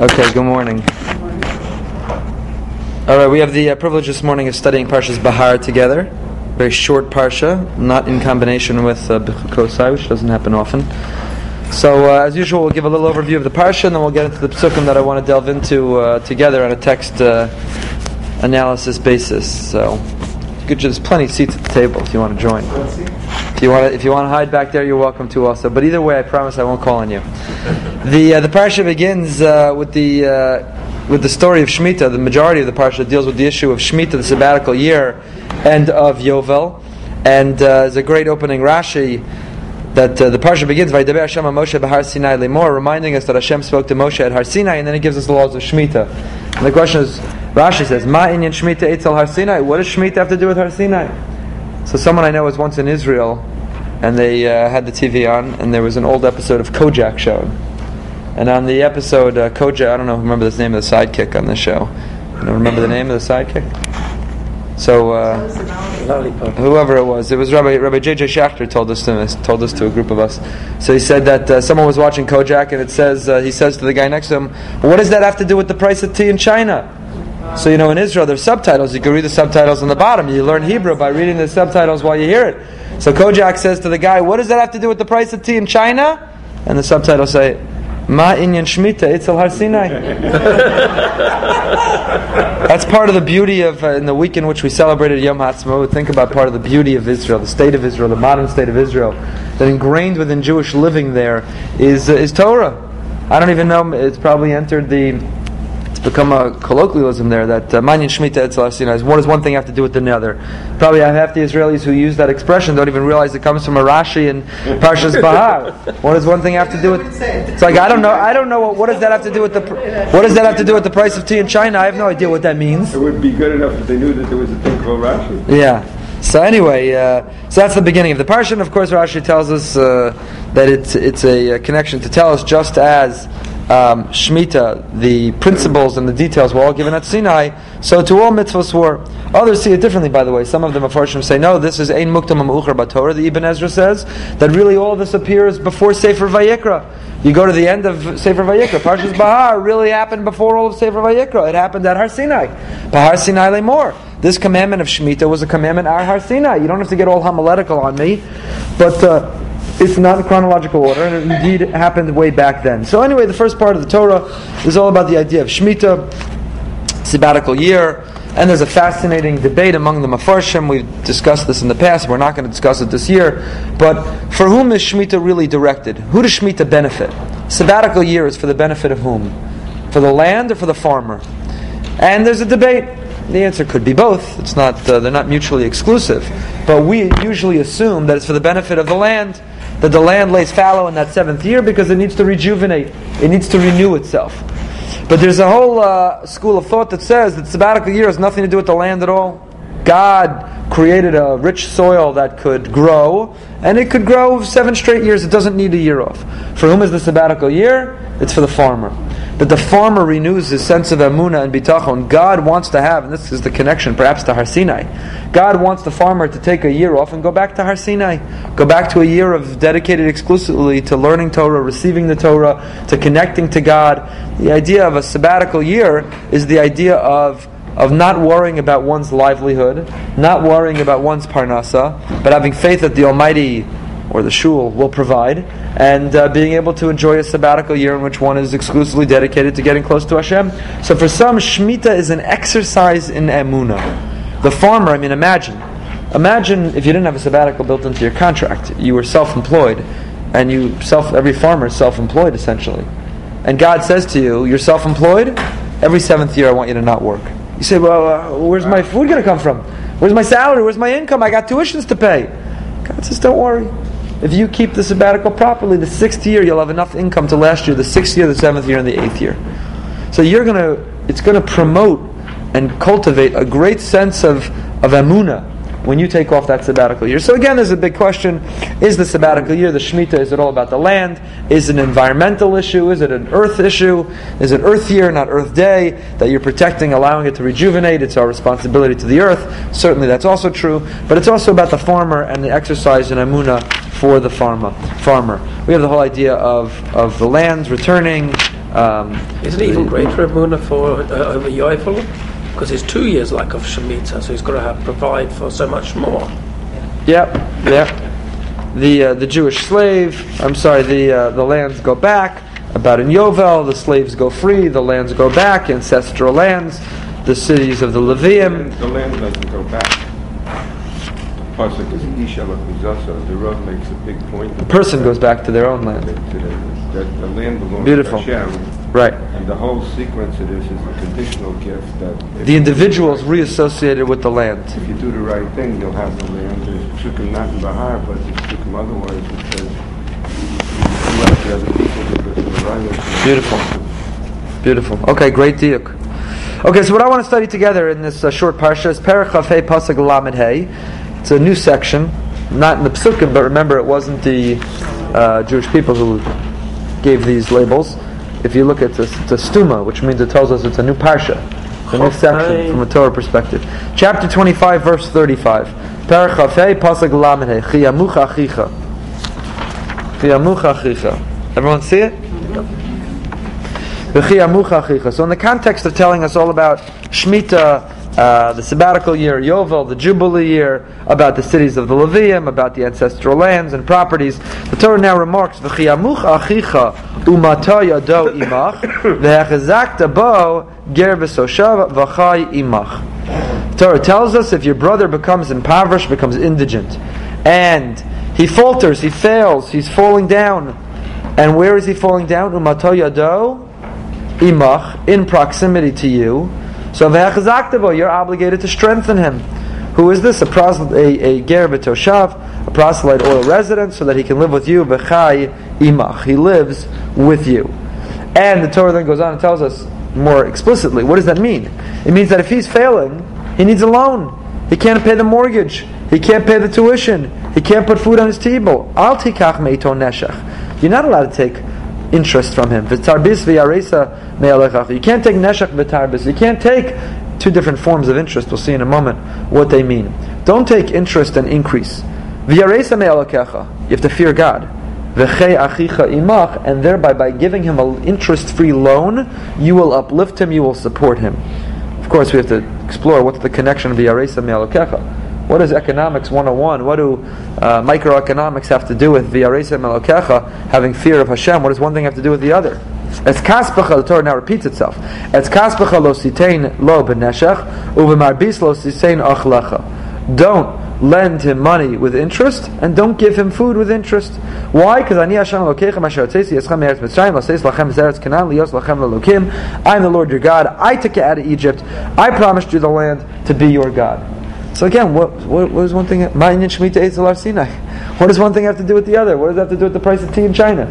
Okay, good morning. All right, we have the uh, privilege this morning of studying Parshas Bahar together. Very short Parsha, not in combination with uh, which doesn't happen often. So, uh, as usual, we'll give a little overview of the Parsha, and then we'll get into the psukim that I want to delve into uh, together on a text uh, analysis basis. So, there's plenty of seats at the table if you want to join. If you want to, if you want to hide back there, you're welcome to also. But either way, I promise I won't call on you. The uh, the parsha begins uh, with the uh, with the story of Shemitah. The majority of the parsha deals with the issue of Shemitah, the sabbatical year, and of Yovel. And uh, there's a great opening Rashi that uh, the parsha begins by Hashem Moshe Bahar Sinai Lemor, reminding us that Hashem spoke to Moshe at Har Sinai, and then it gives us the laws of Shemitah. And the question is, Rashi says, Ma inyan Shemitah Eitzel Har Sinai. What does Shemitah have to do with Har Sinai? So someone I know was once in Israel, and they uh, had the TV on, and there was an old episode of Kojak shown. And on the episode, uh, Kojak, I don't know, remember the name of the sidekick on the show. You know, remember the name of the sidekick? So, uh, whoever it was, it was Rabbi Rabbi J J Schacter told us to told us to a group of us. So he said that uh, someone was watching Kojak, and it says uh, he says to the guy next to him, "What does that have to do with the price of tea in China?" So you know, in Israel, there's subtitles. You can read the subtitles on the bottom. You learn Hebrew by reading the subtitles while you hear it. So Kojak says to the guy, "What does that have to do with the price of tea in China?" And the subtitles say, "Ma inyan shmita itzel har Sinai." That's part of the beauty of uh, in the week in which we celebrated Yom Ha'atzmaut. Think about part of the beauty of Israel, the state of Israel, the modern state of Israel, that ingrained within Jewish living there is uh, is Torah. I don't even know. It's probably entered the become a colloquialism there that uh, Manyan Shemitah Etzel Sinai. What does one thing have to do with the other? Probably half the Israelis who use that expression don't even realize it comes from a Rashi and Parshas Bahar. What does one thing have to do with? It's like I don't know. I don't know what, what does that have to do with the. What does that have to do with the price of tea in China? I have no idea what that means. It would be good enough if they knew that there was a thing called Rashi. Yeah. So anyway, uh, so that's the beginning of the parsha. And of course, Rashi tells us uh, that it's it's a, a connection to tell us just as um, Shemitah, the principles and the details were all given at Sinai, so to all mitzvahs were. Others see it differently, by the way. Some of the Mepharshim say, no, this is Ein Muktam Ma'uchar Batorah. The Ibn Ezra says that really all this appears before Sefer Vayikra. You go to the end of Sefer Vayikra. Parshas Bahar really happened before all of Sefer Vayikra. It happened at Har Sinai. Bahar Sinai Lemor. This commandment of Shemitah was a commandment at Har Sinai. You don't have to get all homiletical on me, but uh, it's not in chronological order, and it indeed happened way back then. So anyway, the first part of the Torah is all about the idea of Shemitah, sabbatical year, and there's a fascinating debate among the Mefarshim. We've discussed this in the past. We're not going to discuss it this year. But for whom is Shemitah really directed? Who does Shemitah benefit? Sabbatical year is for the benefit of whom? For the land or for the farmer? And there's a debate. The answer could be both. It's not, uh, they're not mutually exclusive. But we usually assume that it's for the benefit of the land that the land lays fallow in that seventh year because it needs to rejuvenate, it needs to renew itself. But there's a whole uh, school of thought that says that sabbatical year has nothing to do with the land at all. God created a rich soil that could grow, and it could grow seven straight years. It doesn't need a year off. For whom is the sabbatical year? It's for the farmer that the farmer renews his sense of emuna and bitachon. God wants to have, and this is the connection perhaps to Har Sinai. God wants the farmer to take a year off and go back to Har Sinai. Go back to a year of dedicated exclusively to learning Torah, receiving the Torah, to connecting to God. The idea of a sabbatical year is the idea of of not worrying about one's livelihood, not worrying about one's parnasa, but having faith that the Almighty or the shul will provide, and uh, being able to enjoy a sabbatical year in which one is exclusively dedicated to getting close to Hashem. So for some, Shemitah is an exercise in Emunah. The farmer, I mean, imagine. Imagine if you didn't have a sabbatical built into your contract. You were self-employed, and you self every farmer is self-employed essentially. And God says to you, "You're self-employed. Every seventh year, I want you to not work." You say, "Well, uh, where's my food going to come from? Where's my salary? Where's my income? I got tuitions to pay." God says, "Don't worry. If you keep the sabbatical properly, the sixth year you'll have enough income to last year, the sixth year, the seventh year, and the eighth year. So you're gonna, it's gonna promote and cultivate a great sense of of emuna when you take off that sabbatical year. So again, there's a big question: Is the sabbatical year, the shemitah, is it all about the land? Is it an environmental issue? Is it an earth issue? Is it Earth year, not Earth day, that you're protecting, allowing it to rejuvenate? It's our responsibility to the earth. Certainly, that's also true. But it's also about the farmer and the exercise in emuna for the farmer. Farmer. We have the whole idea of, of the lands returning, Um, Is it even greater Muna for uh, over Yoifel? Because it's two years like of Shemitah, so he's got to have provide for so much more. Yep, yep. The uh, the Jewish slave. I'm sorry. The uh, the lands go back. About in Yovel, the slaves go free. The lands go back. Ancestral lands. The cities of the Levium. The land doesn't go back. Pasuk is Isha Mizasa. The Rav makes a big point. The person goes back to their own land. That the land belongs Beautiful. to Hashem. Right. And the whole sequence of this is a conditional gift that The individual is reassociated with the land. if you do the right thing, you'll have the land. There's Psukim not in Bahar, but there's Psukim otherwise it says you left the other people because of the right. Beautiful. Beautiful. Okay, great diuk. Okay, so what I want to study together in this uh, short parsha is Perach Pasuk Lamed Hey. It's a new section, not in the Psukim, but remember it wasn't the uh, Jewish people who gave these labels. If you look at the, the Stuma, which means it tells us it's a new parsha, it's a new section from a Torah perspective. Chapter 25, verse 35. Perach Hey Pasuk Lamed Hey. Chiyamuch Achicha. Chiyamuch Everyone see it? So in the context of telling us all about Shemitah, uh, the sabbatical year, Yovel, the Jubilee year, about the cities of the Levium, about the ancestral lands and properties, the Torah now remarks, "V'chiyamuch achicha umata yado imach, v'hechazakta bo ger v'soshav v'chai imach." The Torah tells us if your brother becomes impoverished, becomes indigent, and he falters, he fails, he's falling down, and where is he falling down? Umato yado imach in proximity to you. So v'hechzaktabo, you're obligated to strengthen him. Who is this? A proselyte, a, a ger b'toshav, a proselyte oil resident, so that he can live with you. B'chai imach, he lives with you. And the Torah then goes on and tells us more explicitly. What does that mean? It means that if he's failing, he needs a loan. He can't pay the mortgage. He can't pay the tuition. He can't put food on his table. Al tikach meito neshach. You're not allowed to take interest from him. You can't take neshach v'tarbis. You can't take two different forms of interest. We'll see in a moment what they mean. Don't take interest and increase. You have to fear God. And thereby by giving him an interest-free loan, you will uplift him, you will support him. Of course, we have to explore what's the connection of v'yaresa me'alekecha. What does economics 101, what do uh, microeconomics have to do with v'yaresa me'alekecha, having fear of Hashem? What does one thing have to do with the other? As kaspacha, the Torah now repeats itself. As kaspacha lo sitein lo b'neshach, uv'marbis lo sitein achlecha. Don't lend him money with interest, and don't give him food with interest. Why? Because ani Hashem Elokeichem asher hotzesi eschem me'eretz Mitzrayim laseis lachem zeretz Canaan lios lachem lelokim. I am the Lord your God. I took you out of Egypt. I promised you the land to be your God. So again, what, what, what is one thing? What does one thing have to do with the other? What does that have to do with the price of tea in China?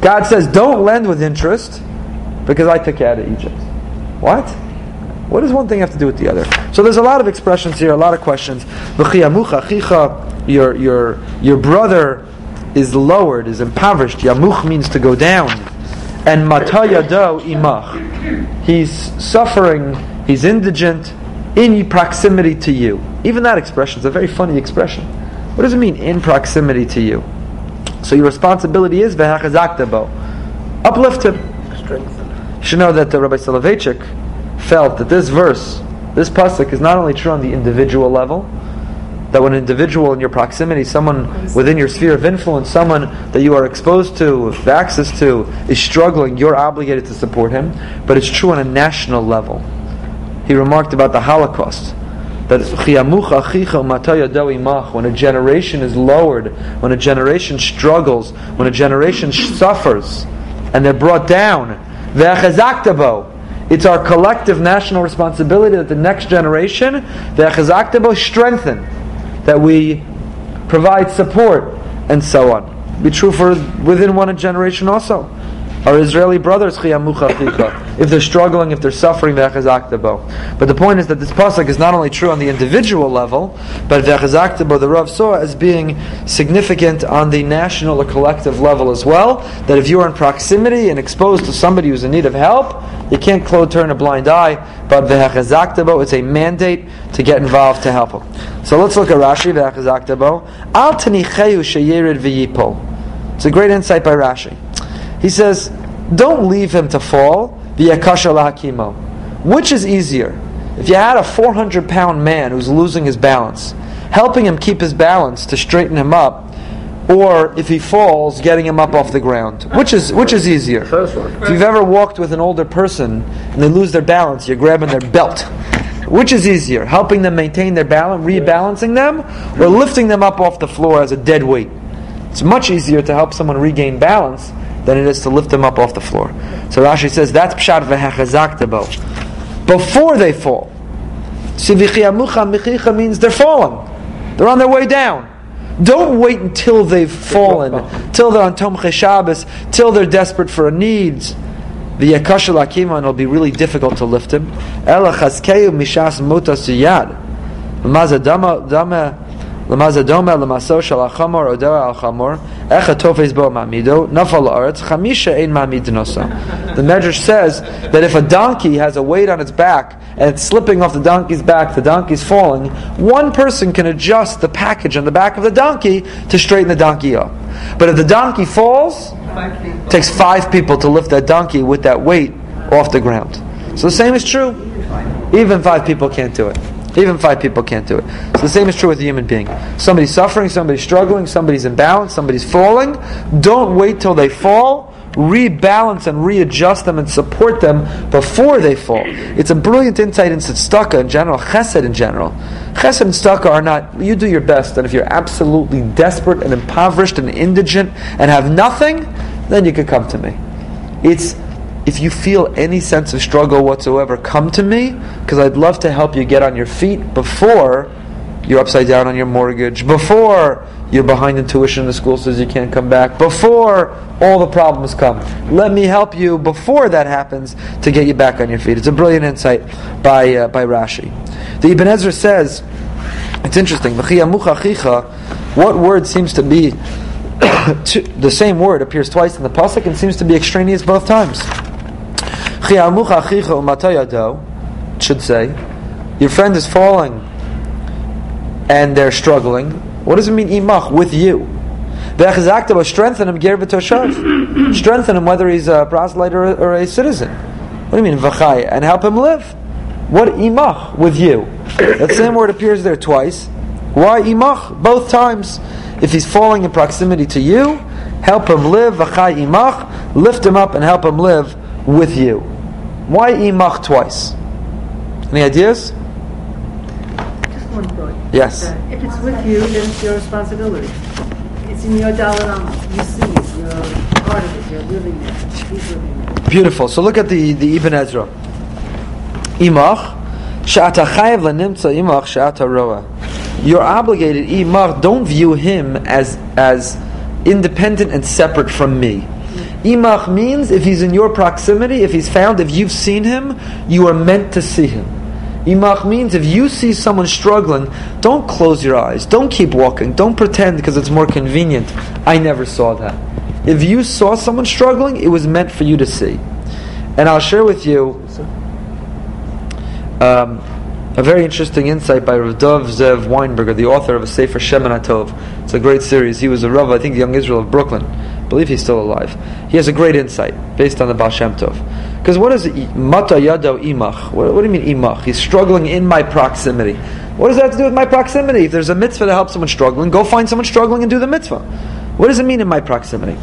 God says, don't lend with interest because I took you out of Egypt. What? What does one thing have to do with the other? So there's a lot of expressions here, a lot of questions. Your, your, your brother is lowered, is impoverished. Yamuch means to go down. And matayado imach. He's suffering, he's indigent, in proximity to you. Even that expression is a very funny expression. What does it mean, in proximity to you? So your responsibility is v'hachazakta Uplift him. Strengthen. You should know that uh, Rabbi Soloveitchik felt that this verse, this pasuk, is not only true on the individual level, that when an individual in your proximity, someone within your sphere of influence, someone that you are exposed to, access to, is struggling, you're obligated to support him, but it's true on a national level. He remarked about the Holocaust that when a generation is lowered, when a generation struggles, when a generation suffers, and they're brought down, it's our collective national responsibility that the next generation, strengthen, that we provide support, and so on. Be true for within one generation also. Our Israeli brothers, if they're struggling, if they're suffering, But the point is that this pasuk is not only true on the individual level, but the Rav saw as being significant on the national or collective level as well. That if you are in proximity and exposed to somebody who's in need of help, you can't close, turn a blind eye. But it's a mandate to get involved to help them. So let's look at Rashi. Al It's a great insight by Rashi. He says, don't leave him to fall. the V'yakasha lahakimo. Which is easier? If you had a 400 pound man who's losing his balance, helping him keep his balance to straighten him up, or if he falls, getting him up off the ground. Which is which is easier? First one. If you've ever walked with an older person and they lose their balance, you're grabbing their belt. Which is easier, helping them maintain their balance, rebalancing them, or lifting them up off the floor as a dead weight? It's much easier to help someone regain balance than it is to lift them up off the floor. So Rashi says that's pshat v'hechazak Before they fall. Sivichiyamucha michicha means they're falling. They're on their way down. Don't wait until they've fallen, till they're on Tomchei Shabbos, till they're desperate for a needs. The Yakashal it'll be really difficult to lift him. Ela chazkeu mishas motas yad. Tofes bo mamido nafal aretz chamisha ein mamid nosa. The Medrash says that if a donkey has a weight on its back and it's slipping off the donkey's back, the donkey's falling, one person can adjust the package on the back of the donkey to straighten the donkey up. But if the donkey falls, it takes five people to lift that donkey with that weight off the ground. So the same is true. Even five people can't do it. Even five people can't do it. So the same is true with a human being. Somebody's suffering, somebody's struggling, somebody's imbalanced, somebody's falling. Don't wait till they fall. Rebalance and readjust them and support them before they fall. It's a brilliant insight into tzedakah in general, chesed in general. Chesed and tzedakah are not, you do your best, and if you're absolutely desperate and impoverished and indigent and have nothing, then you could come to me. It's if you feel any sense of struggle whatsoever, come to me because I'd love to help you get on your feet before you're upside down on your mortgage, before you're behind in tuition the school says you can't come back, before all the problems come. Let me help you before that happens to get you back on your feet. It's a brilliant insight by, uh, by Rashi. The Ibn Ezra says, it's interesting, what word seems to be the same word appears twice in the pasuk and seems to be extraneous both times should say, your friend is falling and they're struggling. What does it mean, imach, with you? Strengthen him, Strengthen him whether he's a proselyte or, or a citizen. What do you mean, v'chai? And help him live. What imach, with you? That same word appears there twice. Why imach? Both times. If he's falling in proximity to you, help him live, v'chai imach, lift him up and help him live with you. Why imach twice? Any ideas? Just one thought. Yes. Uh, if it's with you, then it's your responsibility. It's in your dalanam. You see it. You're part of it. You're living it. He's living it. Beautiful. So look at the, the Ibn Ezra. Imach, she'ata chayev lenimtza imach she'ata roa. You're obligated, imach, don't view him as, as independent and separate from me. Imach means if he's in your proximity, if he's found, if you've seen him, you are meant to see him. Imach means if you see someone struggling, don't close your eyes. Don't keep walking. Don't pretend because it's more convenient. I never saw that. If you saw someone struggling, it was meant for you to see. And I'll share with you um, a very interesting insight by Rav Dov Zev Weinberger, the author of a Sefer Shemen HaTov. It's a great series. He was a Rav, I think, Young Israel of Brooklyn. Believe he's still alive. He has a great insight based on the Baal Shem Tov. Because what is Mata Yado Imach? What, do you mean Imach? He's struggling in my proximity. What does that have to do with my proximity? If there's a mitzvah to help someone struggling, go find someone struggling and do the mitzvah. What does it mean in my proximity?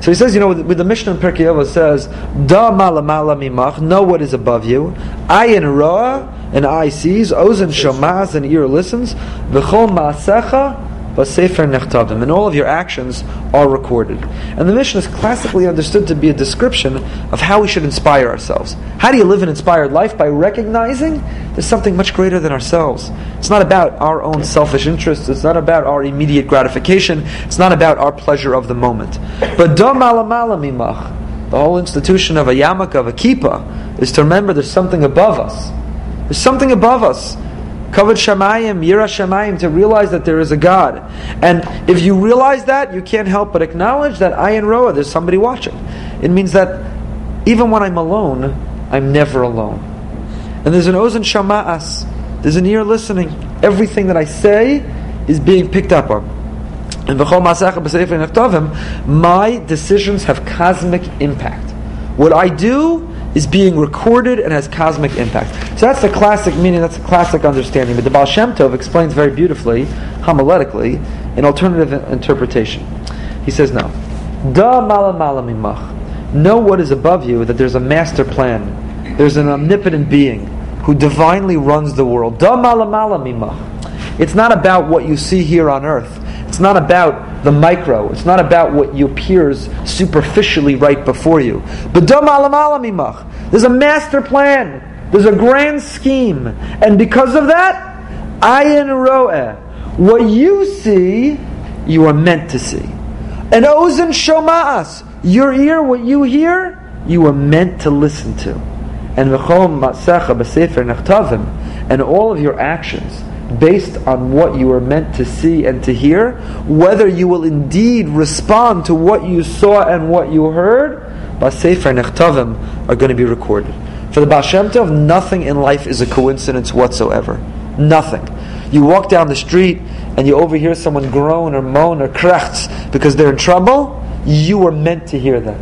So he says, you know, with, with the Mishnah in Pirkei Avos says, Da mala mala mimach, know what is above you. Ayin roa, and eye sees. Ozen shomaz, and ear listens. V'chol ma'asecha, but Sefer Nechtavim, and all of your actions are recorded. And the mission is classically understood to be a description of how we should inspire ourselves. How do you live an inspired life? By recognizing there's something much greater than ourselves. It's not about our own selfish interests, it's not about our immediate gratification, it's not about our pleasure of the moment. But Dom the whole institution of a yarmulke, of a kippah, is to remember there's something above us. There's something above us. Kavod Shamayim, Yira Shamayim, to realize that there is a God. And if you realize that, you can't help but acknowledge that ayin roa, there's somebody watching. It means that even when I'm alone, I'm never alone. And there's an ozen shama'as, there's an ear listening. Everything that I say is being picked up on. And my decisions have cosmic impact. What I do is being recorded and has cosmic impact. So that's the classic meaning, that's the classic understanding. But the Baal Shem Tov explains very beautifully, homiletically, an alternative interpretation. He says, no. Da mala mala mimach. Know what is above you, that there's a master plan. There's an omnipotent being who divinely runs the world. Da mala mala mimach. It's not about what you see here on earth. It's not about the micro. It's not about what appears superficially right before you. There's a master plan. There's a grand scheme. And because of that, ayin ro'eh. What you see, you are meant to see. And ozen shoma'as. Your ear, what you hear, you are meant to listen to. And and all of your actions based on what you are meant to see and to hear, whether you will indeed respond to what you saw and what you heard, Basefer Nechtavim are going to be recorded. For the Baal Shem Tov, nothing in life is a coincidence whatsoever. Nothing. You walk down the street and you overhear someone groan or moan or krechts because they're in trouble, you were meant to hear that.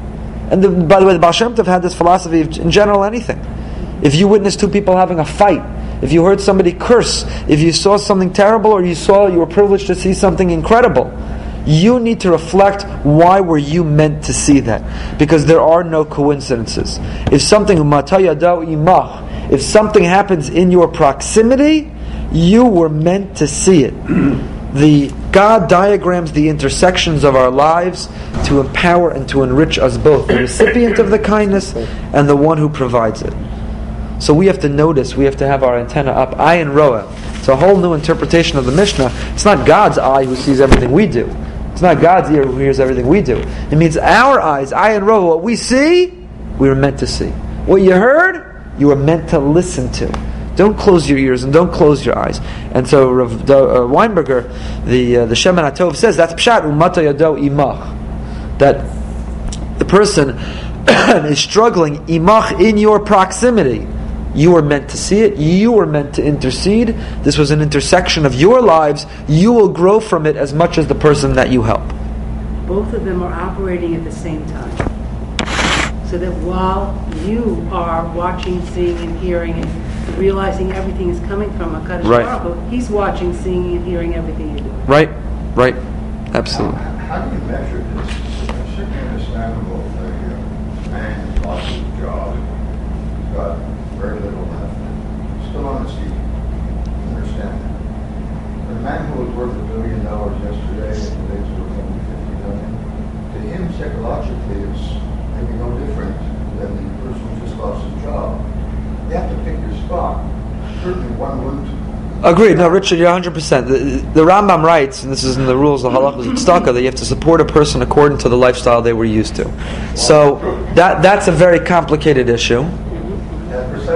And the, by the way, the Baal Shem Tov had this philosophy of, in general, anything. If you witness two people having a fight, if you heard somebody curse, if you saw something terrible or you saw you were privileged to see something incredible, you need to reflect why were you meant to see that? Because there are no coincidences. If something if something happens in your proximity, you were meant to see it. the God diagrams the intersections of our lives to empower and to enrich us both, the recipient of the kindness and the one who provides it. So we have to notice, we have to have our antenna up. Ayin roa. It's a whole new interpretation of the Mishnah. It's not God's eye who sees everything we do. It's not God's ear who hears everything we do. It means our eyes, ayin roa. What we see, we were meant to see. What you heard, you were meant to listen to. Don't close your ears and don't close your eyes. And so Rav uh, Weinberger, the uh, the Shemen HaTov says that's pshat umata yado imach. That the person is struggling imach in your proximity. You were meant to see it. You were meant to intercede. This was an intersection of your lives. You will grow from it as much as the person that you help. Both of them are operating at the same time. So that while you are watching, seeing, and hearing, and realizing everything is coming from HaKadosh right. Baruch he's watching, seeing, and hearing everything you do. Right, right. Absolutely. How, how do you measure this? It's certainly understandable that a uh, man lost his job, but very little left. Still on the seat. Understand that. But a man who was worth a billion dollars yesterday and today's worth only 50 million, to him psychologically it's maybe no different than the person who just lost his job. You have to pick your spot. Certainly one wouldn't Agreed. No, Richard, you're 100%. The, the Rambam writes, and this is in the rules of halachas of tzedakah, that you have to support a person according to the lifestyle they were used to. So that that's a very complicated issue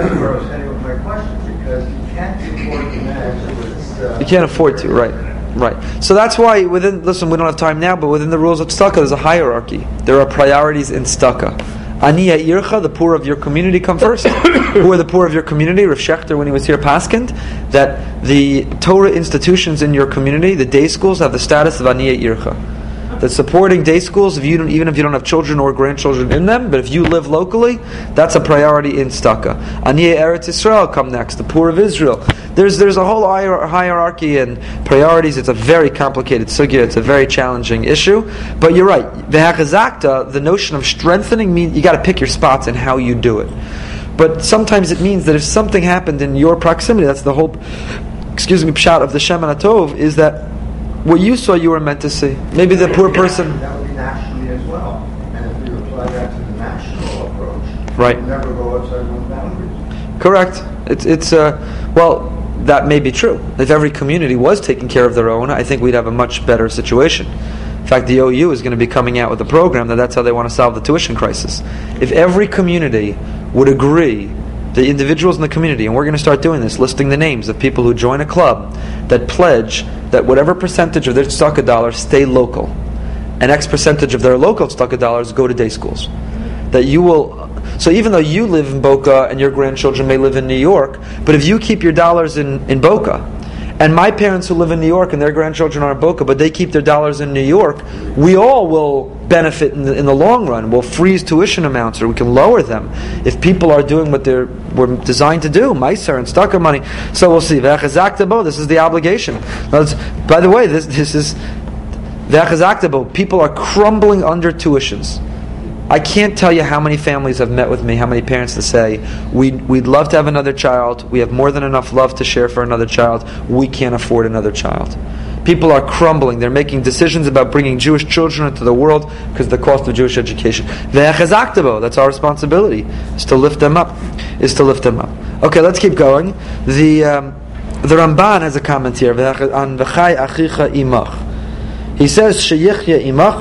my question, because you can't afford to manage you can't afford to, right. Right. So that's why within listen, we don't have time now, but within the rules of tzedakah, there's a hierarchy. There are priorities in tzedakah. Aniya ircha, the poor of your community, come first. Who are the poor of your community? Rav when he was here, paskind that the Torah institutions in your community, the day schools, have the status of aniya ircha that supporting day schools, if you don't, even if you don't have children or grandchildren in them, but if you live locally, that's a priority in tzedakah. Aniyah Eretz Israel come next, the poor of Israel. There's there's a whole hierarchy and priorities. It's a very complicated sugya. It's a very challenging issue. But you're right. V'hachazakta, the notion of strengthening means you got to pick your spots and how you do it. But sometimes it means that if something happened in your proximity, that's the whole, excuse me, pshat of the Shemen HaTov, is that what you saw you were meant to see. Maybe the poor person. That would be nationally as well. And if we apply that to the national approach, right. never go outside those boundaries. Correct. It's it's uh well that may be true. If every community was taking care of their own, I think we'd have a much better situation. In fact, the OU is going to be coming out with a program that that's how they want to solve the tuition crisis. If every community would agree the individuals in the community, and we're going to start doing this, listing the names of people who join a club that pledge that whatever percentage of their tzedakah dollars stay local, and X percentage of their local tzedakah dollars go to day schools. That you will, so even though you live in Boca and your grandchildren may live in New York, but if you keep your dollars in, in Boca, and my parents who live in New York and their grandchildren are in Boca, but they keep their dollars in New York, we all will benefit in the, in the long run. We'll freeze tuition amounts or we can lower them if people are doing what they're were designed to do, Meiser and tzedakah money. So we'll see. This is the obligation. By the way, this, this is people are crumbling under tuitions. I can't tell you how many families have met with me, how many parents to say, we'd, we'd love to have another child, we have more than enough love to share for another child, we can't afford another child. People are crumbling. They're making decisions about bringing Jewish children into the world because of the cost of Jewish education. That's our responsibility, is to lift them up. Is to lift them up. Okay, let's keep going. The, um, the Ramban has a comment here on V'chai Achicha Imach. He says, imach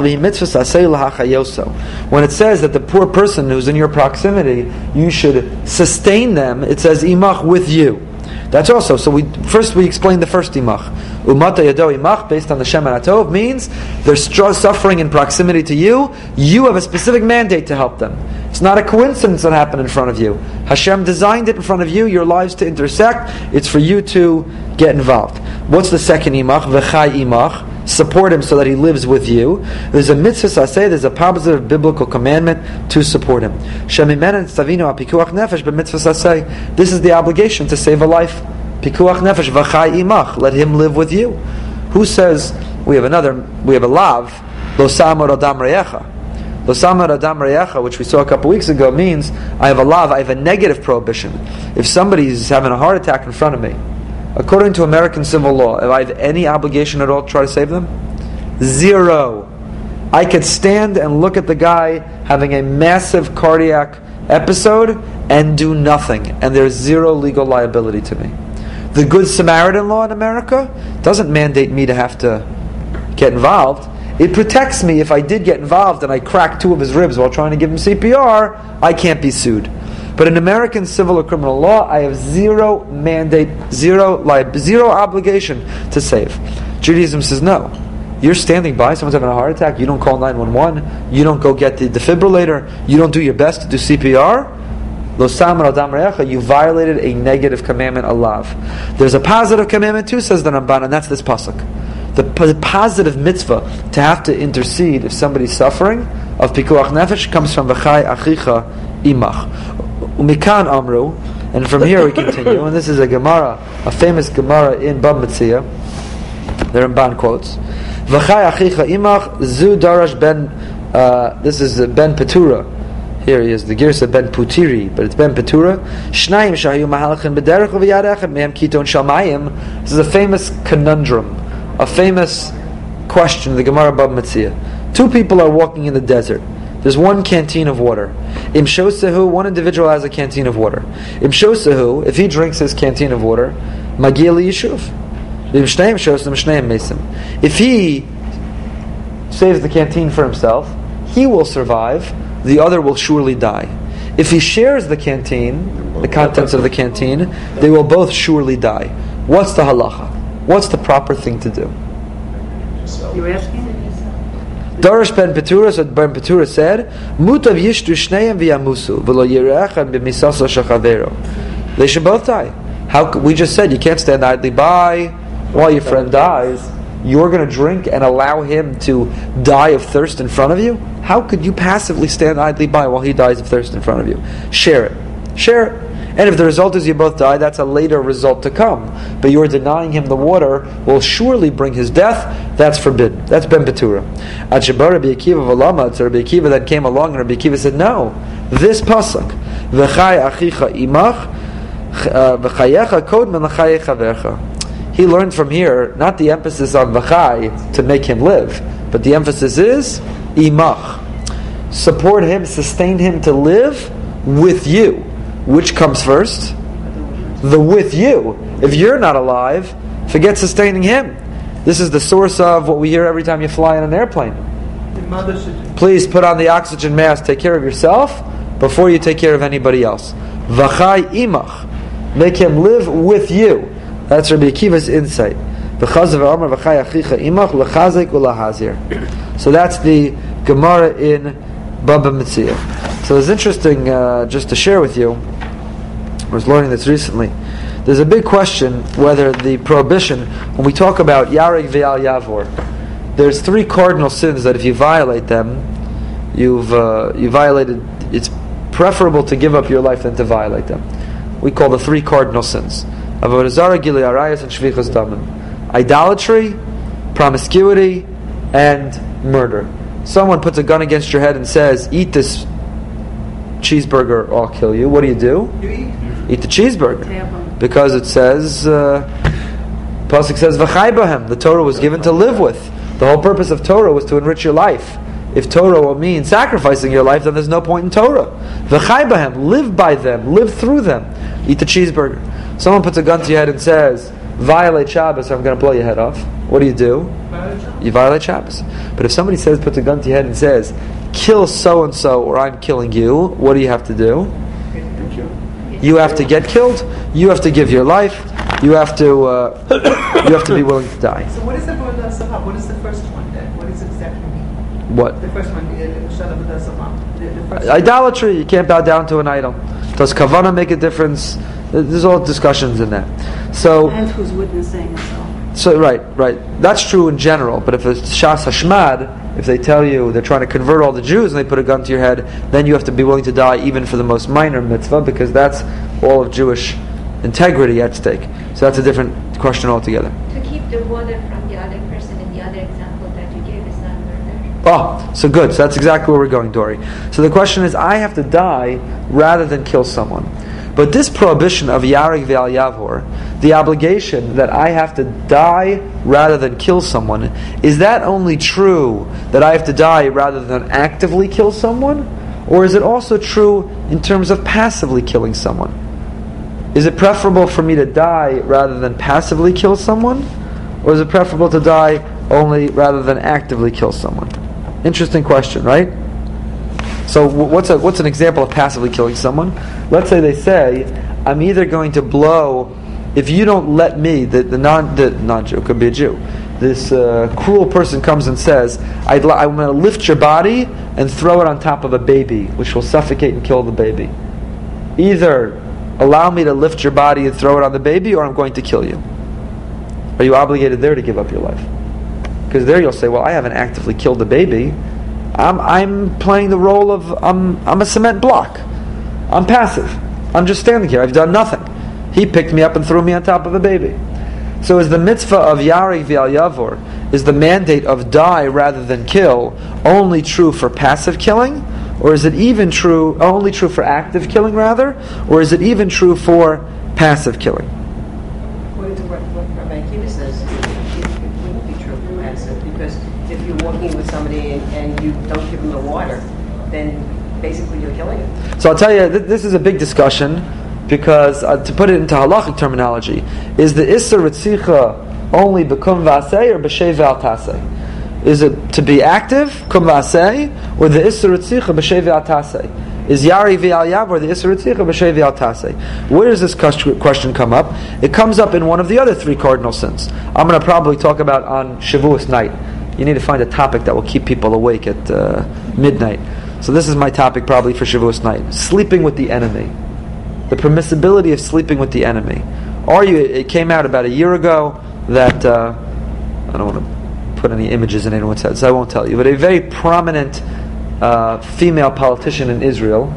When it says that the poor person who's in your proximity, you should sustain them, it says imach with you. That's also, so we first we explained the first imach. Umata yado imach, based on the Shem Atov, means they're suffering in proximity to you. You have a specific mandate to help them. It's not a coincidence that happened in front of you. Hashem designed it in front of you, your lives to intersect. It's for you to get involved. What's the second imach? V'chai imach support him so that he lives with you. There's a mitzvah I say there's a positive biblical commandment to support him. Nefesh, this is the obligation to save a life. Pikuach nefesh v'chai imach, let him live with you. Who says we have another? We have a lav lo samar adam reyecha. Lo samar adam reyecha, which we saw a couple weeks ago, means I have a lav, I have a negative prohibition. If somebody is having a heart attack in front of me According to American civil law, if I have any obligation at all to try to save them, zero. I could stand and look at the guy having a massive cardiac episode and do nothing, and there's zero legal liability to me. The Good Samaritan law in America doesn't mandate me to have to get involved. It protects me if I did get involved and I crack two of his ribs while trying to give him CPR, I can't be sued. But in American civil or criminal law, I have zero mandate, zero li- zero obligation to save. Judaism says no. You're standing by, someone's having a heart attack, you don't call 911, you don't go get the defibrillator, you don't do your best to do CPR. You violated a negative commandment, Allah. There's a positive commandment too, says the Ramban, and that's this pasuk. The, positive mitzvah to have to intercede if somebody's suffering of pikuach nefesh comes from v'chai achicha imach. Umikan Amru, and from here we continue, and this is a Gemara, a famous Gemara in Bava Metzia. The Ramban quotes, V'chai achicha imach zu darash ben, uh, this is Ben Petura, here he is, the Girsa Ben Putiri, but it's Ben Petura. Shnayim shahayu mahalachin b'derech v'yad mehem kiton shamayim. This is a famous conundrum, a famous question, the Gemara Bava Metzia. Two people are walking in the desert. There's one canteen of water. Im shosahu, one individual has a canteen of water. Im shosahu, if he drinks his canteen of water, magil yishuv. If he saves the canteen for himself, he will survive. The other will surely die. If he shares the canteen, the contents of the canteen, they will both surely die. What's the halacha? What's the proper thing to do? You're asking? Darish ben Petura, so Ben Petura said, Mutav yishtu shneim v'yamusu, v'lo yirechad b'misasa shachavero. They should both die. How we just said you can't stand idly by while your friend dies. You're going to drink and allow him to die of thirst in front of you? How could you passively stand idly by while he dies of thirst in front of you? Share it. Share it. And if the result is you both die, that's a later result to come. But you're denying him the water will surely bring his death. That's forbidden. That's Ben Betura. At Shabbat Rabbi Akiva Valama, so Rabbi Akiva then came along and Rabbi Akiva said, No, this pasuk, V'chai achicha imach, uh, v'chayecha kod men He learned from here not the emphasis on v'chai to make him live, but the emphasis is imach. Support him, sustain him to live with you. Which comes first? The with you. If you're not alive, forget sustaining him. This is the source of what we hear every time you fly in an airplane. Please put on the oxygen mask, take care of yourself before you take care of anybody else. V'chai imach. Make him live with you. That's Rabbi Akiva's insight. So that's the Gemara in Baba Metzia. So it's interesting, uh, just to share with you, I was learning this recently. there's a big question whether the prohibition, when we talk about Yarig Ve'al Yavor, there's three cardinal sins that if you violate them, you've uh, you violated. It's preferable to give up your life than to violate them. We call the three cardinal sins: Avodah Zarah, and Shfichas Damim. Idolatry, promiscuity, and murder. Someone puts a gun against your head and says, "Eat this cheeseburger, I'll kill you." What do you do? You eat? Eat the cheeseburger because it says uh, Pasuk says v'chai. The Torah was given to live with. The whole purpose of Torah was to enrich your life. If Torah will mean sacrificing your life, then there's no point in Torah. V'chai. Live by them. Live through them. Eat the cheeseburger. Someone puts a gun to your head and says, "Violate Shabbos, I'm going to blow your head off." What do you do? You violate Shabbos. But if somebody says, puts a gun to your head and says, "Kill so and so, or I'm killing you," what do you have to do? You have to get killed. You have to give your life. You have to. Uh, you have to be willing to die. So what is the? What is the first one then? What does it exactly mean? What? The first one, the Shala Buddha The, the first Idolatry. You can't bow down to an idol. Does kavana make a difference? There's all discussions in that. So, And who's witnessing it all. so right, right. That's true in general. But if it's shas hashmad, if they tell you they're trying to convert all the Jews and they put a gun to your head, then you have to be willing to die even for the most minor mitzvah because that's all of Jewish integrity at stake. So that's a different question altogether. To keep the water from the other person in the other example that you gave is not murder. Oh, so good. So that's exactly where we're going, Dory. So the question is, I have to die rather than kill someone. But this prohibition of Yarig Ve'al Yavor, the obligation that I have to die rather than kill someone, is that only true that I have to die rather than actively kill someone? Or is it also true in terms of passively killing someone? Is it preferable for me to die rather than passively kill someone? Or is it preferable to die only rather than actively kill someone? Interesting question, right? So what's a, what's an example of passively killing someone? Let's say they say, I'm either going to blow, if you don't let me, the, the non the non-Jew could be a Jew. This uh, cruel person comes and says, I'd li- I'm going to lift your body and throw it on top of a baby, which will suffocate and kill the baby. Either allow me to lift your body and throw it on the baby, or I'm going to kill you. Are you obligated there to give up your life? Because there you'll say, well, I haven't actively killed the baby. I'm, I'm playing the role of, I'm, I'm a cement block. I'm passive. I'm just standing here. I've done nothing. He picked me up and threw me on top of a baby. So is the mitzvah of Yarig V'al Yavor, is the mandate of die rather than kill only true for passive killing? Or is it even true, only true for active killing rather? Or is it even true for passive killing? According to what, Rabbi says, it wouldn't be true for passive, because if you're walking with somebody and, and you don't give them the water, then basically you're killing them. So I'll tell you, th- this is a big discussion because uh, to put it into halachic terminology, is the Isser Ritzicha only bekum vasei or b'shei ve'al tasei? Is it to be active, kum vasei, or the Isser Ritzicha b'shei ve'al tasei? Is Yari ve'al yav or the Isser Ritzicha b'shei ve'al tasei? Where does this question come up? It comes up in one of the other three cardinal sins. I'm going to probably talk about on Shavuos night. You need to find a topic that will keep people awake at uh, midnight. So this is my topic probably for Shavuos night: sleeping with the enemy the permissibility of sleeping with the enemy. Are you? It came out about a year ago that uh, I don't want to put any images in anyone's head, so I won't tell you. But a very prominent uh, female politician in Israel,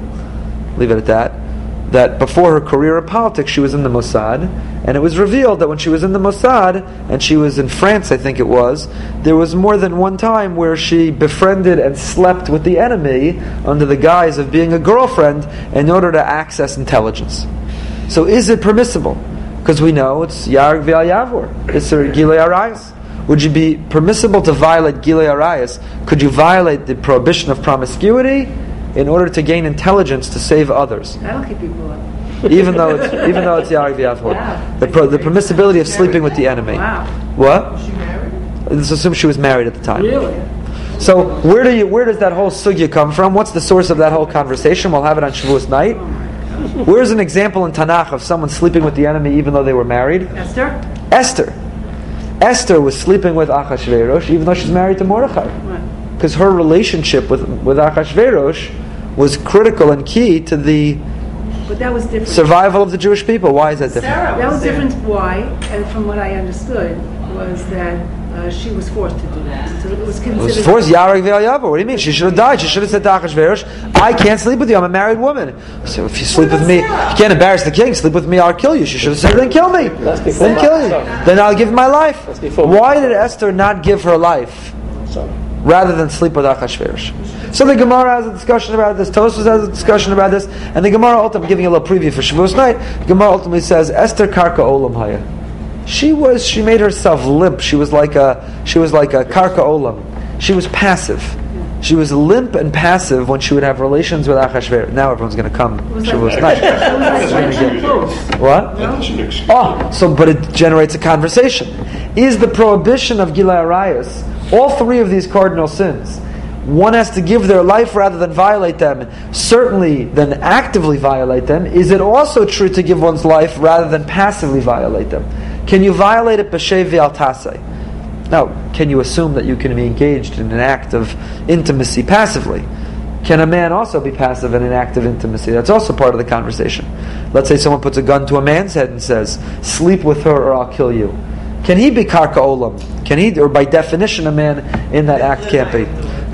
leave it at that. That before her career in politics, she was in the Mossad, and it was revealed that when she was in the Mossad, and she was in France, I think it was, there was more than one time where she befriended and slept with the enemy under the guise of being a girlfriend in order to access intelligence. So is it permissible? Because we know it's Yarg Ve'al Yavor. It's Gilei Arayas. Would you be permissible to violate Gilei Arayas? Could you violate the prohibition of promiscuity in order to gain intelligence to save others? That'll keep people up. even though it's even though it's Yarg Ve'al Wow. The, pro, the permissibility of sleeping with the enemy. Wow. What? Was she married? Let's assume she was married at the time. Really? So where do you where does that whole sugya come from? What's the source of that whole conversation? We'll have it on Shavuos night. Oh Where's an example in Tanakh of someone sleeping with the enemy even though they were married? Esther? Esther. Esther was sleeping with Achashverosh even though she's married to Mordechai. Because her relationship with, with Achashverosh was critical and key to the But that was different. Survival of the Jewish people. Why is that different? Sarah That was was there. different. Why? And from what I understood was that uh, she was forced to do that. So it was It considered. was forced Yarek V'Ayavar. What do you mean? She should have died. She should have said to Achashverosh, I can't sleep with you. I'm a married woman. So if you sleep with me, you can't embarrass the king. Sleep with me, I'll kill you. She should have said, then kill me. Then kill you. Then I'll give my life. Why did Esther not give her life So, rather than sleep with Achashverosh? So the Gemara has a discussion about this. Tosfos has a discussion about this, and the Gemara ultimately, I'm giving a little preview for Shavuos night. The Gemara ultimately says Esther Karka Olam Haya. She was. She made herself limp. She was like a. She was like a Karka Olam. She was passive. She was limp and passive when she would have relations with Achashverosh. Now everyone's going to come. Shavuos night. it was like French clothes. What? Oh, so but it generates a conversation. Is the prohibition of Gilai Arayas all three of these cardinal sins? One has to give their life rather than violate them. Certainly, than actively violate them. Is it also true to give one's life rather than passively violate them? Can you violate it b'shev v'altasei? Now, can you assume that you can be engaged in an act of intimacy passively? Can a man also be passive in an act of intimacy? That's also part of the conversation. Let's say someone puts a gun to a man's head and says, "Sleep with her, or I'll kill you." Can he be karka olam? Can he, or by definition, a man in that act can't be?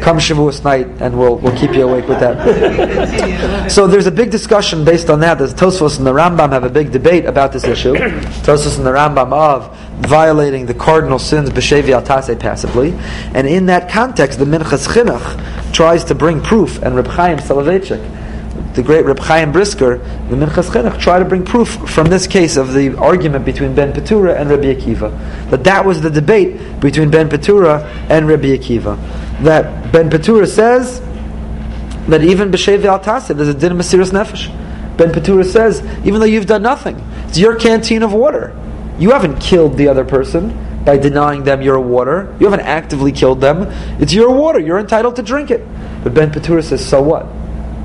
Come Shavuos night, and we'll we'll keep you awake with that. So there's a big discussion based on that. There's Tosfos and the Rambam have a big debate about this issue. Tosfos and the Rambam of violating the cardinal sins b'shevi al taseh passively, and in that context, the Minchas Chinuch tries to bring proof, and Reb Chaim Soloveitchik the great Reb Chaim Brisker, the Minchas Chinuch, try to bring proof from this case of the argument between Ben Petura and Rabbi Akiva. That that was the debate between Ben Petura and Rabbi Akiva. That Ben Petura says that even b'shev al tasib there's a din of Nefesh. Ben Petura says, even though you've done nothing, it's your canteen of water. You haven't killed the other person by denying them your water. You haven't actively killed them. It's your water. You're entitled to drink it. But Ben Petura says, so what?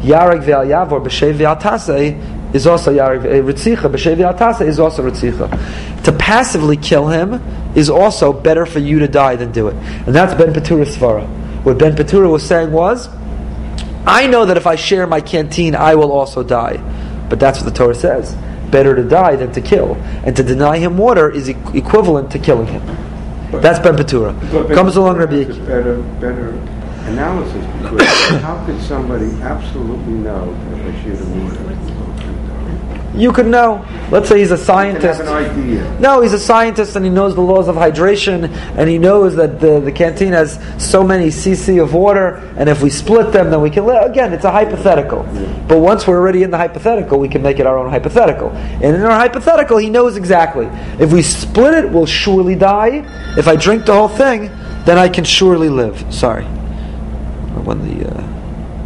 Yarek ve'al yavor b'shev ve'al is also yarek eh, ritzicha b'shev ve'al is also ritzicha. To passively kill him is also better for you to die than do it. And that's Ben Petura's svara. What Ben Petura was saying was, I know that if I share my canteen, I will also die. But that's what the Torah says. Better to die than to kill. And to deny him water is e- equivalent to killing him. That's Ben Petura. But Comes along Rabbi Akiva. better, better analysis because how could somebody absolutely know that they should have water? You could know. Let's say he's a Have scientist. an idea. No, he's a scientist and he knows the laws of hydration and he knows that the, the canteen has so many cc of water and if we split them then we can live. Again, it's a hypothetical. But once we're already in the hypothetical, we can make it our own hypothetical. And in our hypothetical, he knows exactly. If we split it, we'll surely die. If I drink the whole thing, then I can surely live. Sorry. When the uh,